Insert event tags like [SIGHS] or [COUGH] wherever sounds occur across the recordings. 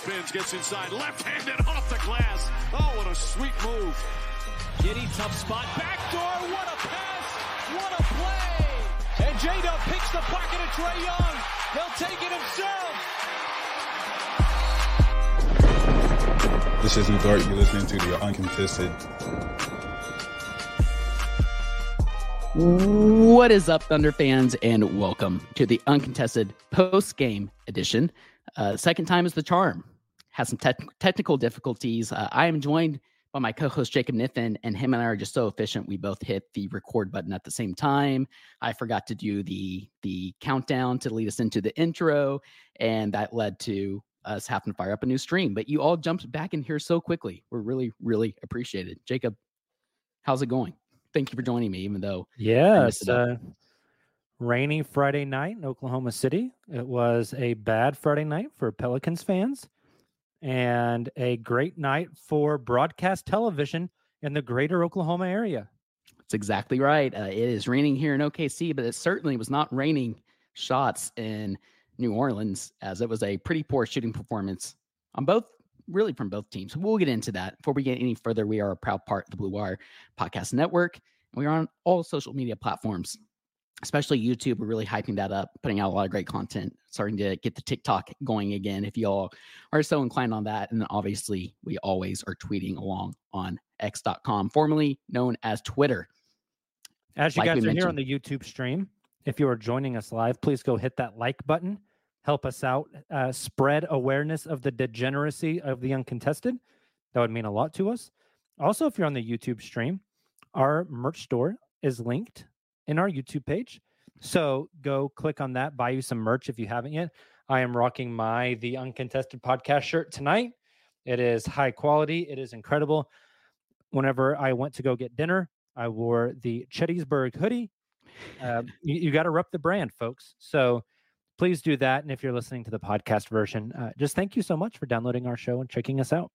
Spins, gets inside. Left-handed off the glass. Oh, what a sweet move. Giddey, tough spot. Backdoor. What a pass. What a play. And J-Dub picks the pocket of Trae Young. He'll take it himself. This is Dart. You're listening to the Uncontested What is up, Thunder fans, and welcome to the uncontested post game edition. Uh, second time is the charm. Has some te- technical difficulties. Uh, I am joined by my co host, Jacob Niffen, and him and I are just so efficient. We both hit the record button at the same time. I forgot to do the, the countdown to lead us into the intro, and that led to us having to fire up a new stream. But you all jumped back in here so quickly. We're really, really appreciated. Jacob, how's it going? thank you for joining me, even though yeah, rainy Friday night in Oklahoma City. It was a bad Friday night for Pelicans fans, and a great night for broadcast television in the greater Oklahoma area. That's exactly right. Uh, it is raining here in OKC, but it certainly was not raining shots in New Orleans, as it was a pretty poor shooting performance on both really from both teams. We'll get into that. Before we get any further, we are a proud part of the Blue Wire Podcast Network. We are on all social media platforms, especially YouTube. We're really hyping that up, putting out a lot of great content, starting to get the TikTok going again. If you all are so inclined on that. And then obviously, we always are tweeting along on x.com, formerly known as Twitter. As you like guys are here on the YouTube stream, if you are joining us live, please go hit that like button help us out, uh, spread awareness of the degeneracy of the uncontested. That would mean a lot to us. Also, if you're on the YouTube stream, our merch store is linked in our YouTube page. So go click on that, buy you some merch if you haven't yet. I am rocking my The Uncontested podcast shirt tonight. It is high quality, it is incredible. Whenever I went to go get dinner, I wore the Chettysburg hoodie. Uh, you, you got to rep the brand, folks. So please do that. And if you're listening to the podcast version, uh, just thank you so much for downloading our show and checking us out.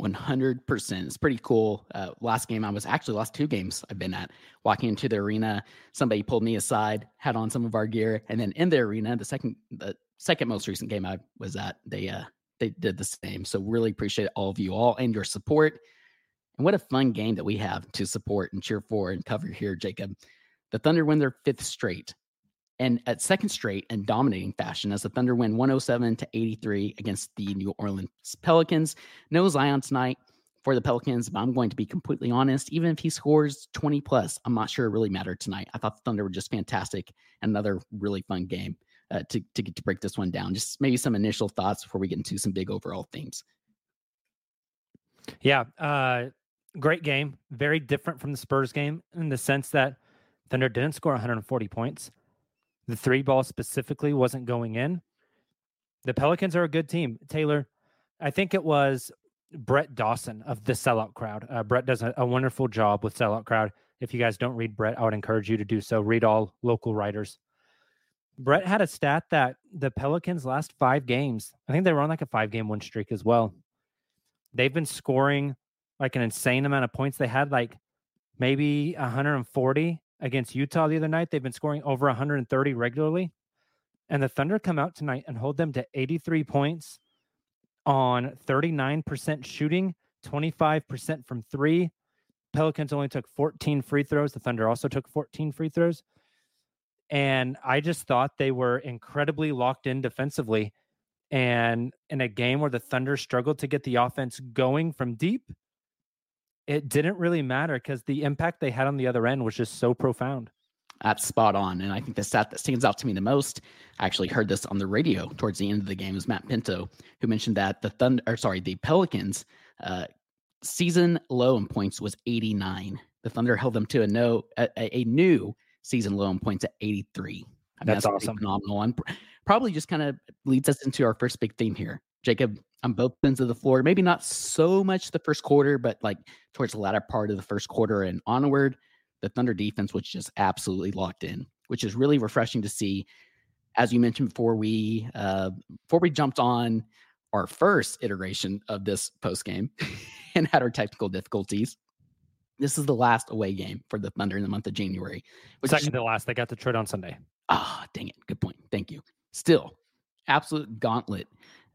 100%. It's pretty cool. Uh, last game I was actually last two games I've been at. Walking into the arena, somebody pulled me aside, had on some of our gear, and then in the arena, the second the second most recent game I was at, they uh they did the same. So really appreciate all of you all and your support. And what a fun game that we have to support and cheer for and cover here, Jacob. The Thunder win their fifth straight and at second straight and dominating fashion as the Thunder win 107 to 83 against the New Orleans Pelicans. No Zion tonight for the Pelicans, but I'm going to be completely honest. Even if he scores 20 plus, I'm not sure it really mattered tonight. I thought the Thunder were just fantastic. Another really fun game uh, to, to get to break this one down. Just maybe some initial thoughts before we get into some big overall themes. Yeah, uh, great game. Very different from the Spurs game in the sense that Thunder didn't score 140 points the three ball specifically wasn't going in. The Pelicans are a good team. Tayler, I think it was Brett Dawson of the sellout crowd. Uh, Brett does a, a, wonderful job with sellout crowd. If you guys don't read Brett, I would encourage you to do so. Read all local writers. Brett had a stat that the Pelicans last five games, I think they were on like a five game win streak as well. They've been scoring like an insane amount of points. They had like maybe 140 against Utah the other night. They've been scoring over 130 regularly. And the Thunder come out tonight and hold them to 83 points on 39% shooting, 25% from three. Pelicans only took 14 free throws. The Thunder also took 14 free throws. And I just thought they were incredibly locked in defensively. And in a game where the Thunder struggled to get the offense going from deep, it didn't really matter because the impact they had on the other end was just so profound. That's spot on. And I think the stat that stands out to me the most, I actually heard this on the radio towards the end of the game, was Matt Pinto, who mentioned that the Thunder, or sorry, the Pelicans uh, season low in points was 89. The Thunder held them to a no a, a new season low in points at 83. I mean, that's, that's awesome. Phenomenal. And probably just kind of leads us into our first big theme here. Jacob, on both ends of the floor, maybe not so much the first quarter, but like towards the latter part of the first quarter and onward, the Thunder defense was just absolutely locked in, which is really refreshing to see. As you mentioned before, we uh, before we jumped on our first iteration of this post game [LAUGHS] and had our technical difficulties. This is the last away game for the Thunder in the month of January. Which Second is, to last, they got Detroit on Sunday. Ah, oh, dang it! Good point. Thank you. Still, absolute gauntlet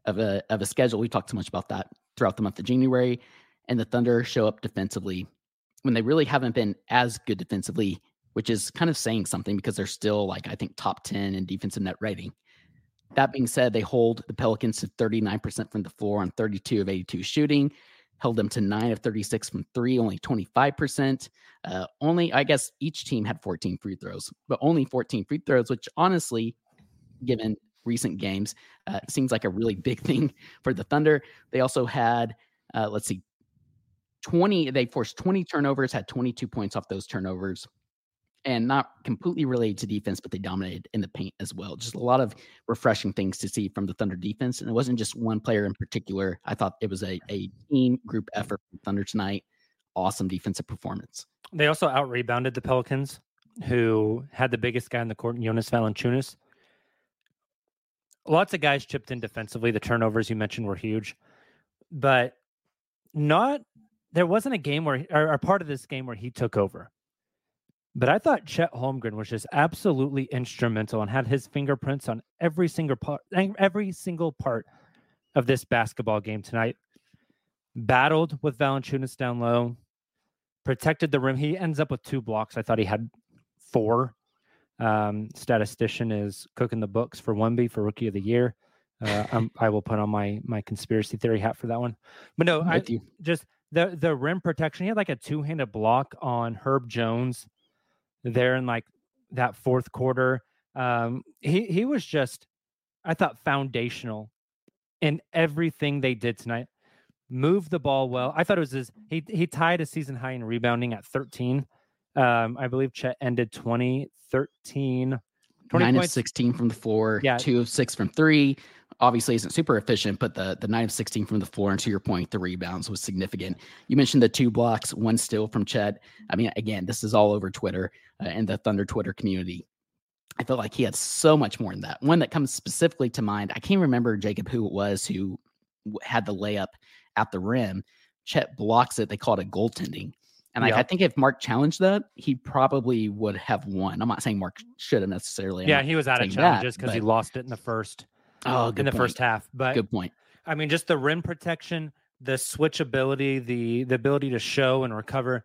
of a of a schedule. We talked so much about that throughout the month of January, and the Thunder show up defensively when they really haven't been as good defensively, which is kind of saying something because they're still like I think top ten in defensive net rating. That being said, they hold the Pelicans to 39% from the floor on 32 of 82 shooting, held them to 9 of 36 from 3, only 25%. Uh, only, I guess, each team had 14 free throws, but only 14 free throws, which honestly, given recent games. Uh, seems like a really big [LAUGHS] thing for the Thunder. They also had, uh, let's see, 20, they forced 20 turnovers, had 22 points off those turnovers, and not completely related to defense, but they dominated in the paint as well. Just a lot of refreshing things to see from the Thunder defense. And it wasn't just one player in particular. I thought it was a, a team group effort from Thunder tonight. Awesome defensive performance. They also out rebounded the Pelicans, who had the biggest guy in the court, Jonas Valanciunas lots of guys chipped in defensively. The turnovers you mentioned were huge, but not there wasn't a game where or, or part of this game where he took over. But I thought Chet Holmgren was just absolutely instrumental and had his fingerprints on every single part, every single part of this basketball game tonight. Battled with Valanciunas down low, protected the rim. He ends up with two blocks. I thought he had four um, statistician is cooking the books for Wemby for Rookie of the Year. Uh, [LAUGHS] i will put on my my conspiracy theory hat for that one. But no, I you. just the the rim protection. He had like a two handed block on Herb Jones there in like that fourth quarter. Um, he he was just, I thought, foundational in everything they did tonight. Moved the ball well. I thought it was his. He he tied a season high in rebounding at 13. Um, I believe Chet ended 20, 13, 20 nine points. of 16 from the floor, yeah. two of six from three. Obviously, isn't super efficient, but the the nine of 16 from the floor, and to your point, the rebounds was significant. You mentioned the two blocks, one still from Chet. I mean, again, this is all over Twitter uh, and the Thunder Twitter community. I felt like he had so much more than that. One that comes specifically to mind, I can't remember Jacob who it was who had the layup at the rim. Chet blocks it. They call it a goaltending. And. I, I, think if Mark challenged that, he probably would have won. I'm not saying Mark should have necessarily. yeah, he was out of challenges because he lost it in the first. Oh, in the point. first half. But good point. I mean, just the rim protection, the switchability, the the ability to show and recover.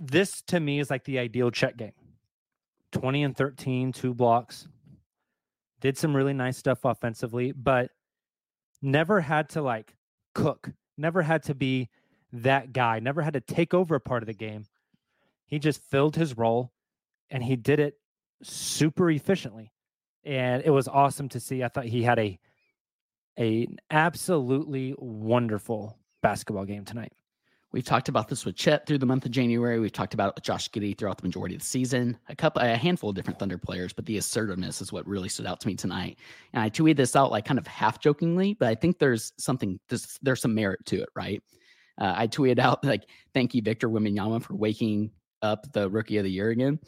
This to me is like the ideal Chet game. 20 and 13, two blocks. Did some really nice stuff offensively, but never had to like cook. Never had to be that guy, never had to take over a part of the game. He just filled his role and he did it super efficiently. And it was awesome to see. I thought he had a a absolutely wonderful basketball game tonight. We've talked about this with Chet through the month of January. We've talked about Josh Giddey throughout the majority of the season. A couple, a handful of different Thunder players, but the assertiveness is what really stood out to me tonight. And I tweeted this out like kind of half jokingly, but I think there's something, there's, there's some merit to it, right? Uh, I tweeted out [LAUGHS] like, "Thank you, Victor Wembanyama, for waking up the Rookie of the Year again."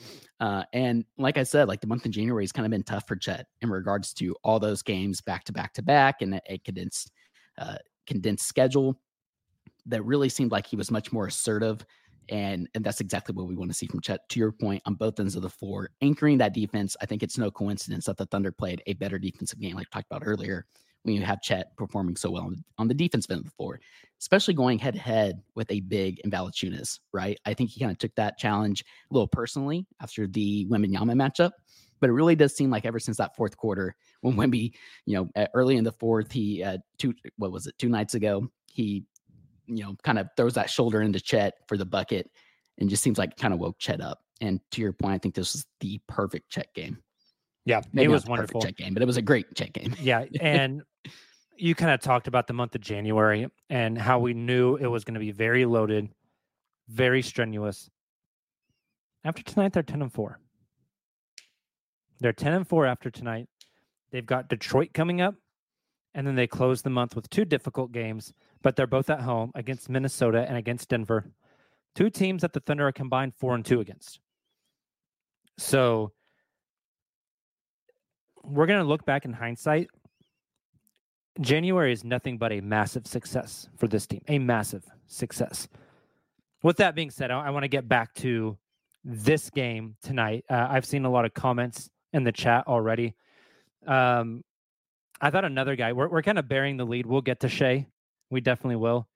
Uh, and like I said, like the month of January has kind of been tough for Chet in regards to all those games back to back to back and a condensed uh, condensed schedule. that really seemed like he was much more assertive. And, and that's exactly what we want to see from Chet. To your point, on both ends of the floor, anchoring that defense. I think it's no coincidence that the Thunder played a better defensive game, like talked about earlier, when you have Chet performing so well on the defense end of the floor, especially going head to head with a big in Valanciunas, right? I think he kind of took that challenge a little personally after the Wembanyama matchup. But it really does seem like ever since that fourth quarter, [LAUGHS] when Wemby, you know, early in the fourth, he uh, two what was it two nights ago, he you know kind of throws that shoulder into Chet for the bucket, and just seems like kind of woke Chet up. And to your point, I think this was the perfect Chet game. Yeah, Maybe it was wonderful Chet game, but it was a great Chet game. [LAUGHS] Yeah, and you kind of talked about the month of January and how we knew it was going to be very loaded, very strenuous. After tonight, they're 10 and 4. They're 10 and 4 after tonight. They've got Detroit coming up, and then they close the month with two difficult games, but they're both at home against Minnesota and against Denver. Two teams that the Thunder are combined 4 and 2 against. So we're going to look back in hindsight January is nothing but a massive success for this team, a massive success. With that being said, I, I want to get back to this game tonight. Uh, I've seen a lot of comments in the chat already. Um, I thought another guy, we're, we're kind of bearing the lead. We'll get to Shai. We definitely will.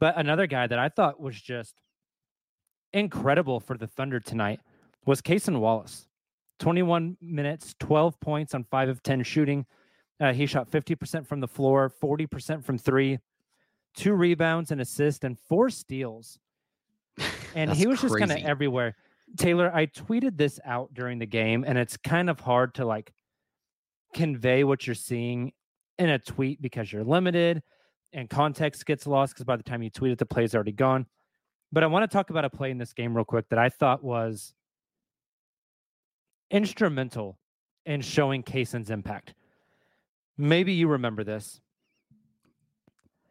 But another guy that I thought was just incredible for the Thunder tonight was Cason Wallace. 21 minutes, 12 points on 5 of 10 shooting, uh, he shot 50% from the floor, 40% from three, two rebounds, and assist, and four steals. [LAUGHS] And he was crazy. just kind of everywhere. Tayler, I tweeted this out during the game, and it's kind of hard to like convey what you're seeing in a tweet because you're limited and context gets lost because by the time you tweet it, the play's already gone. But I want to talk about a play in this game real quick that I thought was instrumental in showing Cason's impact. Maybe you remember this.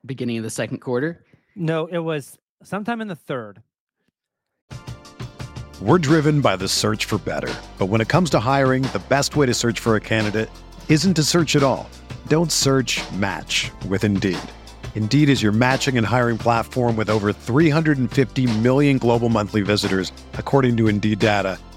Beginning of the second quarter? No, it was sometime in the third. We're driven by the search for better. But when it comes to hiring, the best way to search for a candidate isn't to search at all. Don't search match with Indeed. Indeed is your matching and hiring platform with over 350 million global monthly visitors, according to Indeed data,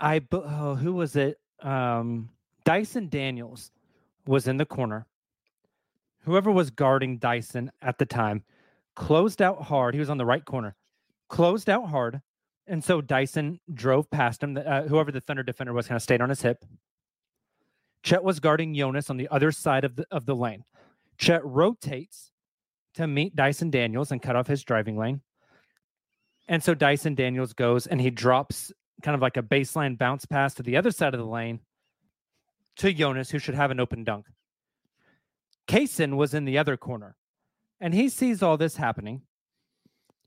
I oh, who was it? Um, Dyson Daniels was in the corner. Whoever was guarding Dyson at the time closed out hard. He was on the right corner, closed out hard, and so Dyson drove past him. Uh, whoever the Thunder defender was, kind of stayed on his hip. Chet was guarding Jonas on the other side of the of the lane. Chet rotates to meet Dyson Daniels and cut off his driving lane. And so Dyson Daniels goes and he drops kind of like a baseline bounce pass to the other side of the lane to Jonas, who should have an open dunk. Cason was in the other corner, and he sees all this happening.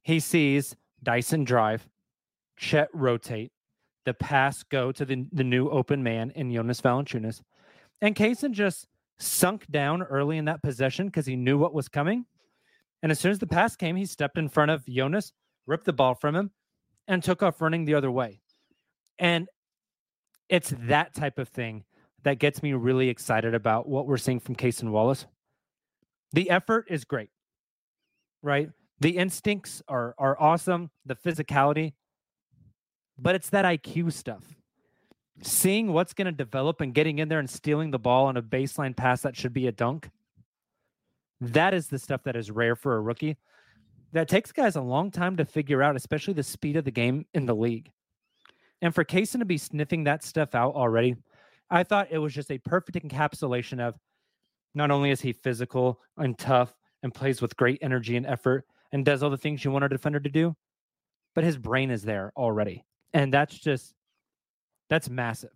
He sees Dyson drive, Chet rotate, the pass go to the, the new open man in Jonas Valanciunas. And Cason just sunk down early in that possession because he knew what was coming. And as soon as the pass came, he stepped in front of Jonas, ripped the ball from him, and took off running the other way. And it's that type of thing that gets me really excited about what we're seeing from Cason Wallace. The effort is great, right? The instincts are are awesome, the physicality, but it's that IQ stuff. Seeing what's going to develop and getting in there and stealing the ball on a baseline pass that should be a dunk. That is the stuff that is rare for a rookie. That takes guys a long time to figure out, especially the speed of the game in the league. And for Cason to be sniffing that stuff out already, I thought it was just a perfect encapsulation of not only is he physical and tough and plays with great energy and effort and does all the things you want a defender to do, but his brain is there already. And that's just, that's massive.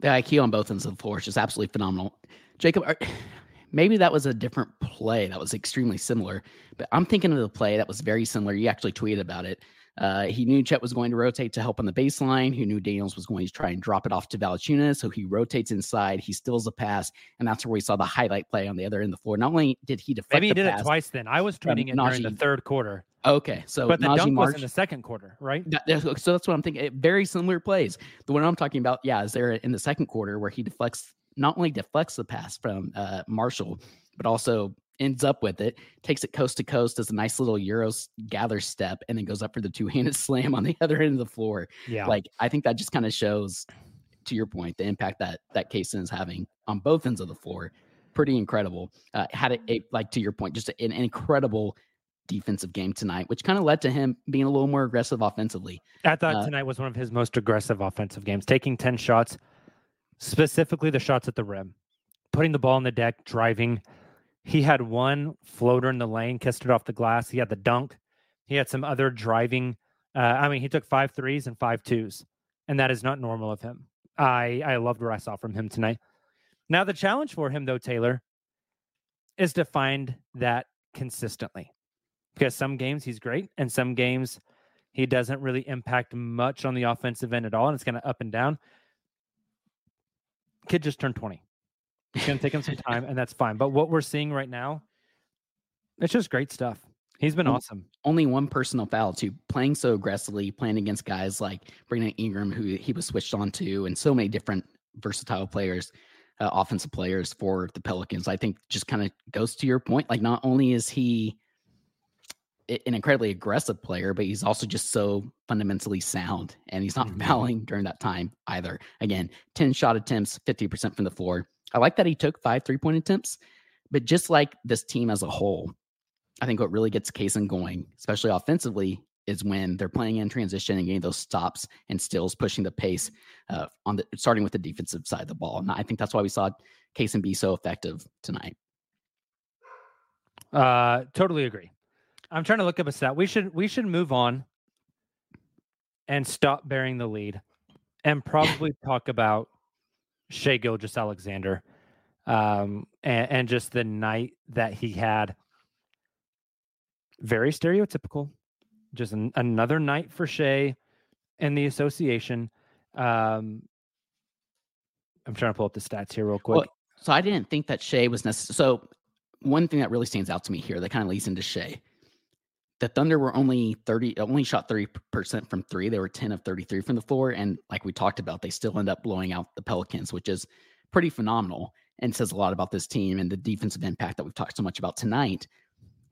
The IQ on both ends of the floor is just absolutely phenomenal. Jacob, are, [SIGHS] maybe that was a different play that was extremely similar, but I'm thinking of the play that was very similar. You actually tweeted about it uh, he knew Chet was going to rotate to help on the baseline. He knew Daniels was going to try and drop it off to Valanciunas. So he rotates inside. He steals a pass. And that's where we saw the highlight play on the other end of the floor. Not only did he deflect Maybe he did it twice then. I was tweeting it during the third quarter. Okay. So but the Naji dunk March, was in the second quarter, right? That, so that's what I'm thinking. Very similar plays. The one I'm talking about, yeah, is there in the second quarter where he deflects, not only deflects the pass from uh, Marshall, but also ends up with it, takes it coast to coast, does a nice little Euros gather step, and then goes up for the two handed [LAUGHS] slam on the other end of the floor. Yeah. Like I think that just kind of shows, to your point, the impact that that Cason is having on both ends of the floor. Pretty incredible. Uh, had it, it like to your point, just an, an incredible defensive game tonight, which kind of led to him being a little more aggressive offensively. I thought uh, tonight was one of his most aggressive offensive games, taking 10 shots, specifically the shots at the rim, putting the ball in the deck, driving, he had one floater in the lane, kissed it off the glass. He had the dunk. He had some other driving. Uh, I mean, he took five threes and five twos, and that is not normal of him. I I loved what I saw from him tonight. Now the challenge for him, though, Tayler, is to find that consistently, because some games he's great, and some games he doesn't really impact much on the offensive end at all, and it's kind of up and down. Kid just turned twenty. It's going to take him some time, and that's fine. But what we're seeing right now, it's just great stuff. He's been awesome. Only one personal foul too. Playing so aggressively, playing against guys like Brandon Ingram, who he was switched on to, and so many different versatile players, uh, offensive players for the Pelicans. I think just kind of goes to your point. Like, not only is he an incredibly aggressive player, but he's also just so fundamentally sound, and he's not [LAUGHS] mm-hmm. fouling during that time either. Again, ten shot attempts, fifty percent from the floor. I like that he took five three point attempts, but just like this team as a whole, I think what really gets Cason going, especially offensively, is when they're playing in transition and getting those stops and stills, pushing the pace uh, on the starting with the defensive side of the ball. And I think that's why we saw Cason be so effective tonight. Uh, totally agree. I'm trying to look up a stat. We should we should move on and stop bearing the lead and [LAUGHS] probably talk about Shai Gilgeous-Alexander, um, and, and just the night that he had. Very stereotypical. Just an, another night for Shai and the association. Um, I'm trying to pull up the stats here real quick. Well, so I didn't think that Shai was necessary. So one thing that really stands out to me here that kind of leads into Shai. The Thunder were only 30, only shot 30% from three. They were 10 of 33 from the floor. And like we talked about, they still end up blowing out the Pelicans, which is pretty phenomenal and says a lot about this team and the defensive impact that we've talked so much about tonight.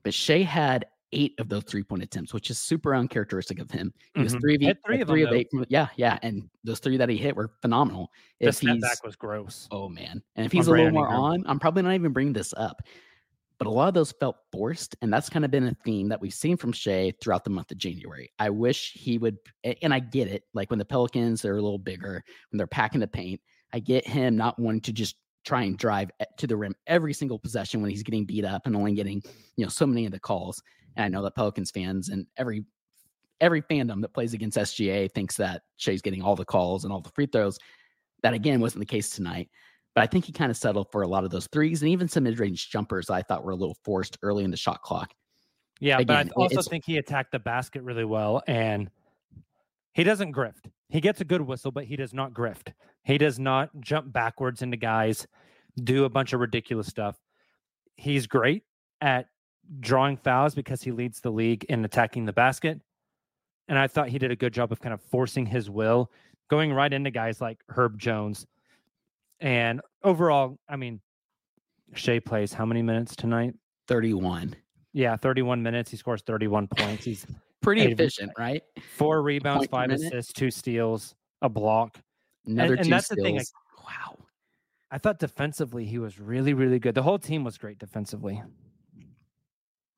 But Shai had eight of those three point attempts, which is super uncharacteristic of him. He was mm-hmm. three of eight, three, of, three them, of eight. From, yeah, yeah, and those three that he hit were phenomenal. The if step back was gross. Oh man, and if he's a little more on, I'm probably not even bringing this up but a lot of those felt forced. And that's kind of been a theme that we've seen from Shai throughout the month of January. I wish he would, and I get it. Like when the Pelicans are a little bigger, when they're packing the paint, I get him not wanting to just try and drive to the rim every single possession when he's getting beat up and only getting, you know, so many of the calls. And I know that Pelicans fans and every every fandom that plays against SGA thinks that Shai's getting all the calls and all the free throws. That again wasn't the case tonight. But I think he kind of settled for a lot of those threes and even some mid range jumpers I thought were a little forced early in the shot clock. Yeah, Again, but I also think he attacked the basket really well and he doesn't grift. He gets a good whistle, but he does not grift. He does not jump backwards into guys, do a bunch of ridiculous stuff. He's great at drawing fouls because he leads the league in attacking the basket. And I thought he did a good job of kind of forcing his will going right into guys like Herb Jones. And overall, I mean, Shai plays how many minutes tonight? 31. Yeah, 31 minutes. He scores 31 points. He's pretty efficient, right? Four rebounds, five assists, two steals, a block. Another and, and that's steals. the thing. Like, wow. I thought defensively he was really, really good. The whole team was great defensively.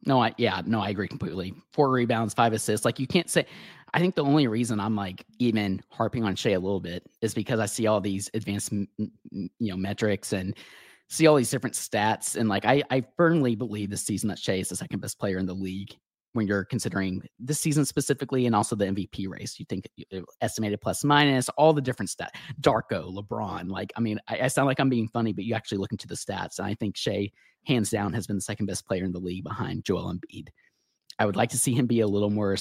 No, I yeah, no, I agree completely. Four rebounds, five assists. Like you can't say I think the only reason I'm like even harping on Shai a little bit is because I see all these advanced you know metrics and see all these different stats and like I I firmly believe this season that Shai is the second best player in the league when you're considering this season specifically and also the MVP race. You think estimated plus minus, all the different stats. Darko, LeBron. Like, I mean, I, I, sound like I'm being funny, but you actually look into the stats. And I think Shai, hands down, has been the second best player in the league behind Joel Embiid. I would like to see him be a little more,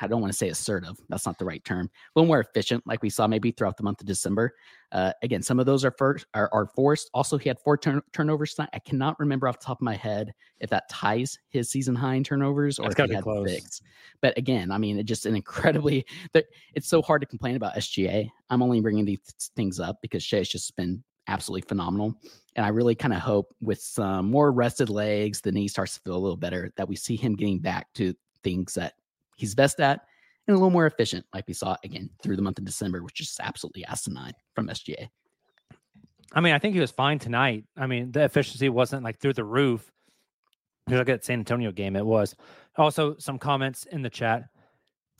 I don't want to say assertive. That's not the right term. A little more efficient, like we saw maybe throughout the month of December. Uh, again, some of those are first are, are forced. Also, he had four turn, turnovers tonight. I cannot remember off the top of my head if that ties his season high in turnovers or That's if he had close. six. But again, I mean, it just an incredibly. [LAUGHS] It's so hard to complain about SGA. I'm only bringing these things up because Shai's just been absolutely phenomenal. And I really kind of hope with some more rested legs, the knee starts to feel a little better, that we see him getting back to things that he's best at and a little more efficient, like we saw again through the month of December, which is absolutely asinine from SGA. I mean, I think he was fine tonight. I mean, the efficiency wasn't like through the roof. You look at San Antonio game, it was. Also, some comments in the chat.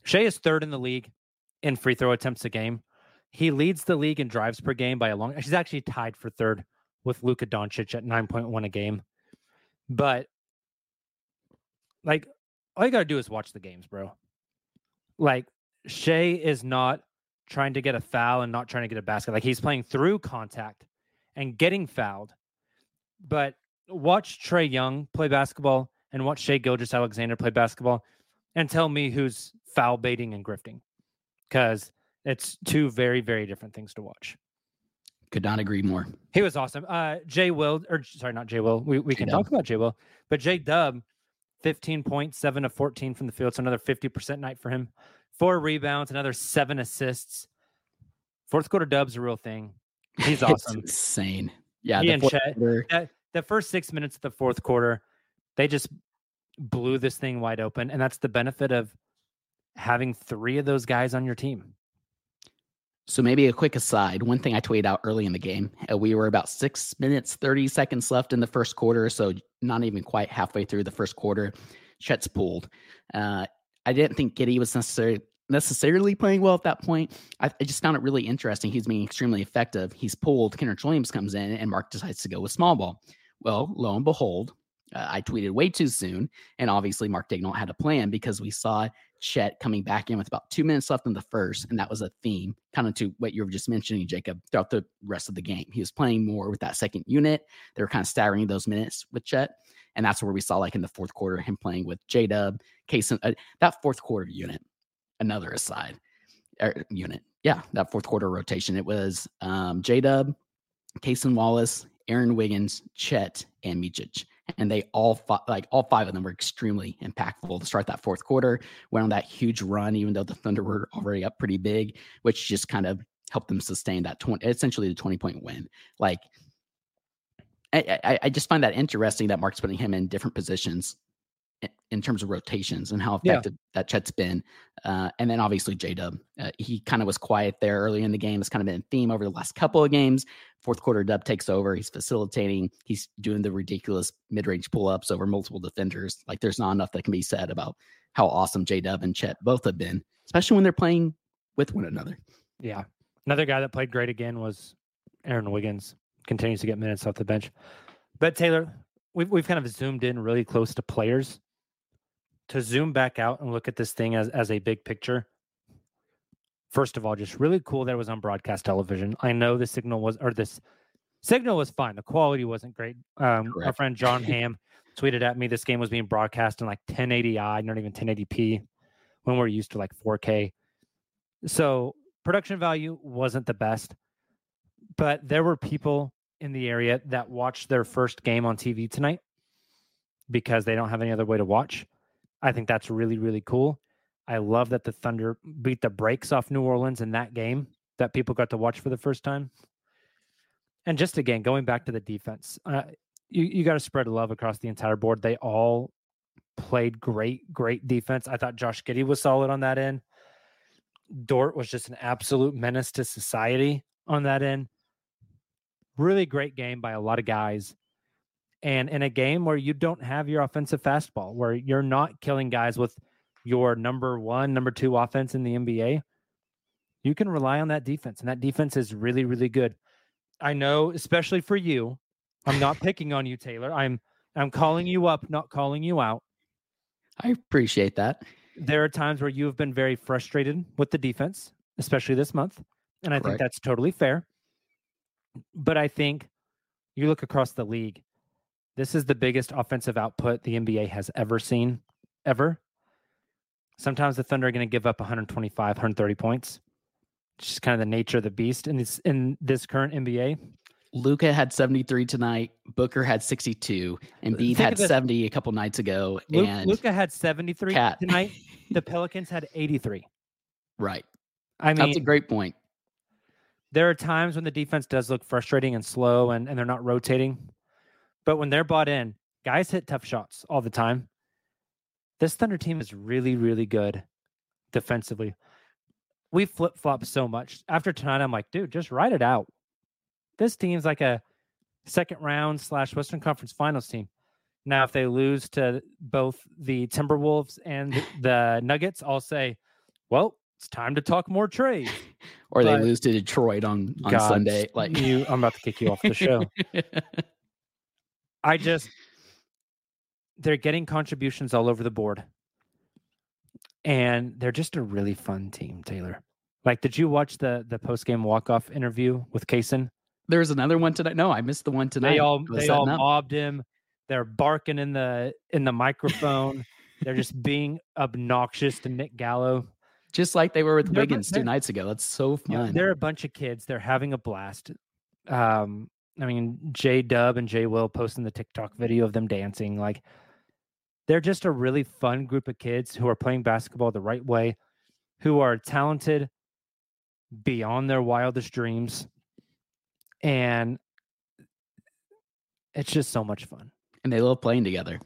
Shai is third in the league in free throw attempts a game. He leads the league in drives per game by a long. She's actually tied for third with Luka Doncic at 9.1 a game. But like all you got to do is watch the games, bro. Like Shai is not trying to get a foul and not trying to get a basket. Like he's playing through contact and getting fouled. But watch Trae Young play basketball and watch Shai Gilgeous-Alexander play basketball and tell me who's foul baiting and grifting. Because it's two very, very different things to watch. Could not agree more. He was awesome. Uh, Jay Will, or sorry, not Jay Will. We, we can talk about Jay Will, but J Dub, 15 points, seven of 14 from the field. So another 50% night for him. Four rebounds, another seven assists. Fourth quarter dub's a real thing. He's [LAUGHS] awesome. insane. Yeah. He and Chet, that, the first six minutes of the fourth quarter, they just blew this thing wide open. And that's the benefit of having three of those guys on your team. So maybe a quick aside. One thing I tweeted out early in the game, uh, we were about six minutes, 30 seconds left in the first quarter. So not even quite halfway through the first quarter. Chet's pulled. Uh, I didn't think Giddey was necessarily necessarily playing well at that point. I, I, just found it really interesting. He's being extremely effective. He's pulled. Kenrich Williams comes in, and Mark decides to go with small ball. Well, lo and behold, uh, I tweeted way too soon, and obviously Mark Daigneault had a plan because we saw Chet coming back in with about two minutes left in the first, and that was a theme, kind of to what you were just mentioning, Jacob, throughout the rest of the game. He was playing more with that second unit. They were kind of staggering those minutes with Chet, and that's where we saw, like in the fourth quarter, him playing with J Dub, Case, uh, that fourth quarter unit. Another aside, er, unit, yeah, that fourth quarter rotation. It was um, J Dub, Cason Wallace, Aaron Wiggins, Chet, and Micic and they all like all five of them were extremely impactful to start that fourth quarter. Went on that huge run, even though the Thunder were already up pretty big, which just kind of helped them sustain that 20, essentially the 20 point win. Like, I, I, I just find that interesting that Mark's putting him in different positions in terms of rotations and how effective yeah. that Chet's been. Uh, and then obviously J Dub, uh, he kind of was quiet there early in the game. It's kind of been a theme over the last couple of games. Fourth quarter, Dub takes over. He's facilitating. He's doing the ridiculous mid range pull ups over multiple defenders. Like there's not enough that can be said about how awesome J Dub and Chet both have been, especially when they're playing with one another. Yeah. Another guy that played great again was Aaron Wiggins. Continues to get minutes off the bench. But Tayler, we've we've kind of zoomed in really close to players to zoom back out and look at this thing as, as a big picture, first of all, just really cool that it was on broadcast television. I know the signal was, or this signal was fine. The quality wasn't great. Um, our friend John Ham tweeted at me this game was being broadcast in like 1080i, not even 1080p, when we're used to like 4K. So production value wasn't the best, but there were people in the area that watched their first game on TV tonight because they don't have any other way to watch. I think that's really, really cool. I love that the Thunder beat the brakes off New Orleans in that game. that people got to watch for the first time. And just again, going back to the defense, uh, you, you got to spread love across the entire board. They all played great, great defense. I thought Josh Giddey was solid on that end. Dort was just an absolute menace to society on that end. Really great game by a lot of guys. And in a game where you don't have your offensive fastball, where you're not killing guys with your number one, number two offense in the NBA, you can rely on that defense. And that defense is really, really good. I know, especially for you, I'm not [LAUGHS] picking on you, Tayler. I'm I'm calling you up, not calling you out. I appreciate that. There are times where you have been very frustrated with the defense, especially this month. And I Correct. think that's totally fair. But I think you look across the league, this is the biggest offensive output the NBA has ever seen, ever. Sometimes the Thunder are going to give up 125, 130 points. It's just kind of the nature of the beast in this in this current NBA. Luka had 73 tonight. Booker had 62. And Embiid had 70 a couple nights ago. Luke, and Luka had 73 Cat. [LAUGHS] tonight. The Pelicans had 83. Right. I mean, that's a great point. There are times when the defense does look frustrating and slow and, and they're not rotating. But when they're bought in, guys hit tough shots all the time. This Thunder team is really, really good defensively we flip flop so much. After tonight, I'm like, dude, just write it out. This team's like a second round slash Western Conference Finals team. Now, if they lose to both the Timberwolves and [LAUGHS] the Nuggets, I'll say, well, it's time to talk more trades. or but, they lose to Detroit on, on God, Sunday. Like you, I'm about to kick you off the show. [LAUGHS] I just, they're getting contributions all over the board and they're just a really fun team, Tayler. Like, did you watch the the post game walk off interview with Cason? There's another one tonight. No, I missed the one tonight. They all they all up. mobbed him. They're barking in the in the microphone. they're just being obnoxious to Nick Gallo, just like they were with they're, Wiggins two nights ago. That's so fun. Yeah, they're a bunch of kids. They're having a blast. Um, I mean, J Dub and J Will posting the TikTok video of them dancing. Like, they're just a really fun group of kids who are playing basketball the right way, who are talented beyond their wildest dreams. And it's just so much fun. And they love playing together.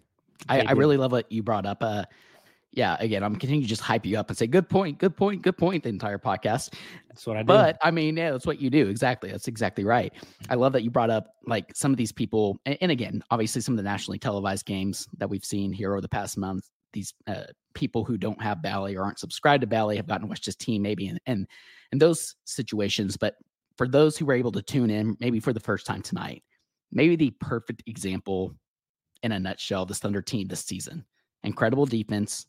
I, I, really love what you brought up. Uh, yeah, again, I'm continuing to just hype you up and say, good point, good point, good point, the entire podcast. That's what I do. But I mean, yeah, that's what you do. Exactly. That's exactly right. I love that you brought up like some of these people. And, and again, obviously, some of the nationally televised games that we've seen here over the past month, these uh, people who don't have Bally or aren't subscribed to Bally have gotten to watch this team maybe in, in, in those situations. But for those who were able to tune in, maybe for the first time tonight, maybe the perfect example in a nutshell, this Thunder team this season. Incredible defense,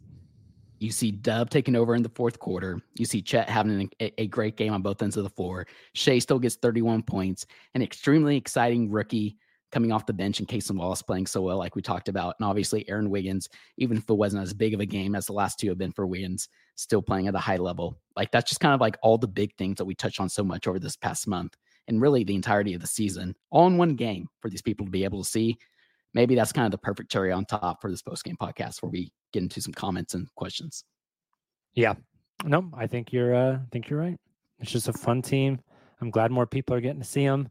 you see Dub taking over in the fourth quarter. You see Chet having a, a, great game on both ends of the floor. Shai still gets 31 points. An extremely exciting rookie coming off the bench and Wallace playing so well, like we talked about. And obviously, Aaron Wiggins, even if it wasn't as big of a game as the last two have been for Wiggins, still playing at a high level. Like that's just kind of like all the big things that we touched on so much over this past month and really the entirety of the season, all in one game for these people to be able to see maybe that's kind of the perfect cherry on top for this post game podcast where we get into some comments and questions. Yeah. No, I think you're uh I think you're right. It's just a fun team. I'm glad more people are getting to see them.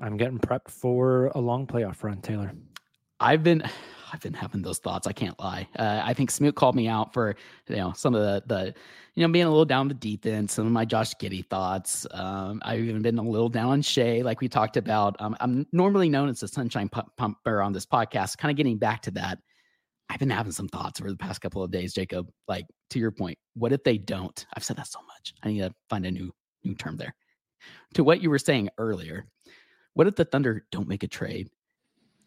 I'm getting prepped for a long playoff run, Tayler. I've been I've been having those thoughts. I can't lie. Uh, I think Smoot called me out for you know some of the the you know being a little down the deep end. Some of my Josh Giddey thoughts. Um, I've even been a little down on Shai, like we talked about. Um, I'm normally known as the sunshine pump- pumper on this podcast. Kind of getting back to that. I've been having some thoughts over the past couple of days, Jacob. Like to your point, what if they don't? I've said that so much. I need to find a new new term there. To what you were saying earlier, what if the Thunder don't make a trade?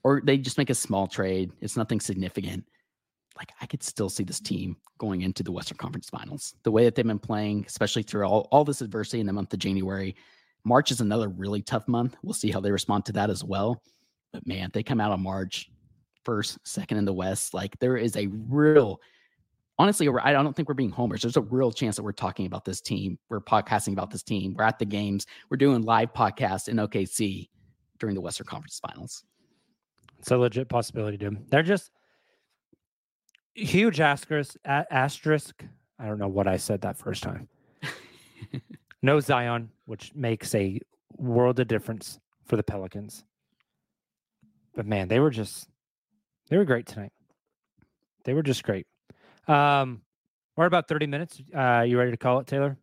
Or they just make a small trade. It's nothing significant. Like I could still see this mm-hmm. team going into the Western Conference Finals. The way that they've been playing, especially through all, all this adversity in the month of January. March is another really tough month. We'll see how they respond to that as well. But man, they come out on March first, second in the West. Like there is a real, honestly, I don't think we're being homers. There's a real chance that we're talking about this team. We're podcasting about this team. We're at the games. We're doing live podcasts in OKC during the Western Conference Finals. It's a legit possibility, dude. They're just huge asterisk. A- asterisk. I don't know what I said that first time. [LAUGHS] No Zion, which makes a world of difference for the Pelicans. But man, they were just they were great tonight. They were just great. Um, we're about 30 minutes. Uh, you ready to call it, Tayler?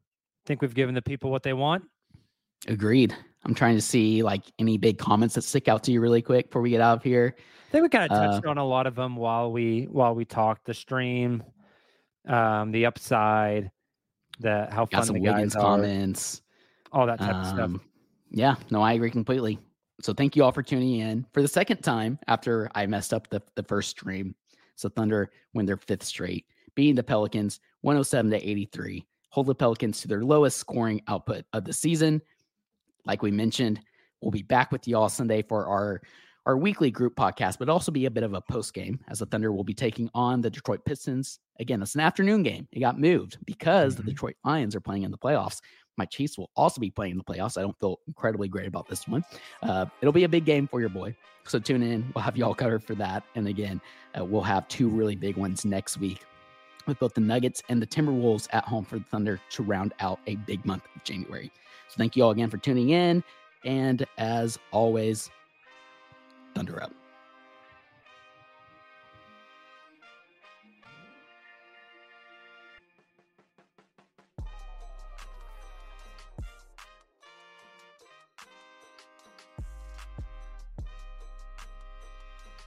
Think we've given the people what they want? Agreed. I'm trying to see like any big comments that stick out to you really quick before we get out of here. I think we kind of touched uh, on a lot of them while we while we talked. The stream, um, the upside, the how fun the guys are, comments, all that type um, of stuff. Um, yeah, no, I agree completely. So thank you all for tuning in for the second time after I messed up the, the first stream. So Thunder win their fifth straight, beating the Pelicans 107 to 83, hold the Pelicans to their lowest scoring output of the season. Like we mentioned, we'll be back with you all Sunday for our our weekly group podcast, but also be a bit of a post game as the Thunder will be taking on the Detroit Pistons. Again, it's an afternoon game. It got moved because mm-hmm. the Detroit Lions are playing in the playoffs. My Chiefs will also be playing in the playoffs. I don't feel incredibly great about this one. Uh, it'll be a big game for your boy. So tune in. We'll have you all covered for that. And again, uh, we'll have two really big ones next week with both the Nuggets and the Timberwolves at home for the Thunder to round out a big month of January. So thank you all again for tuning in. And as always, Thunder up.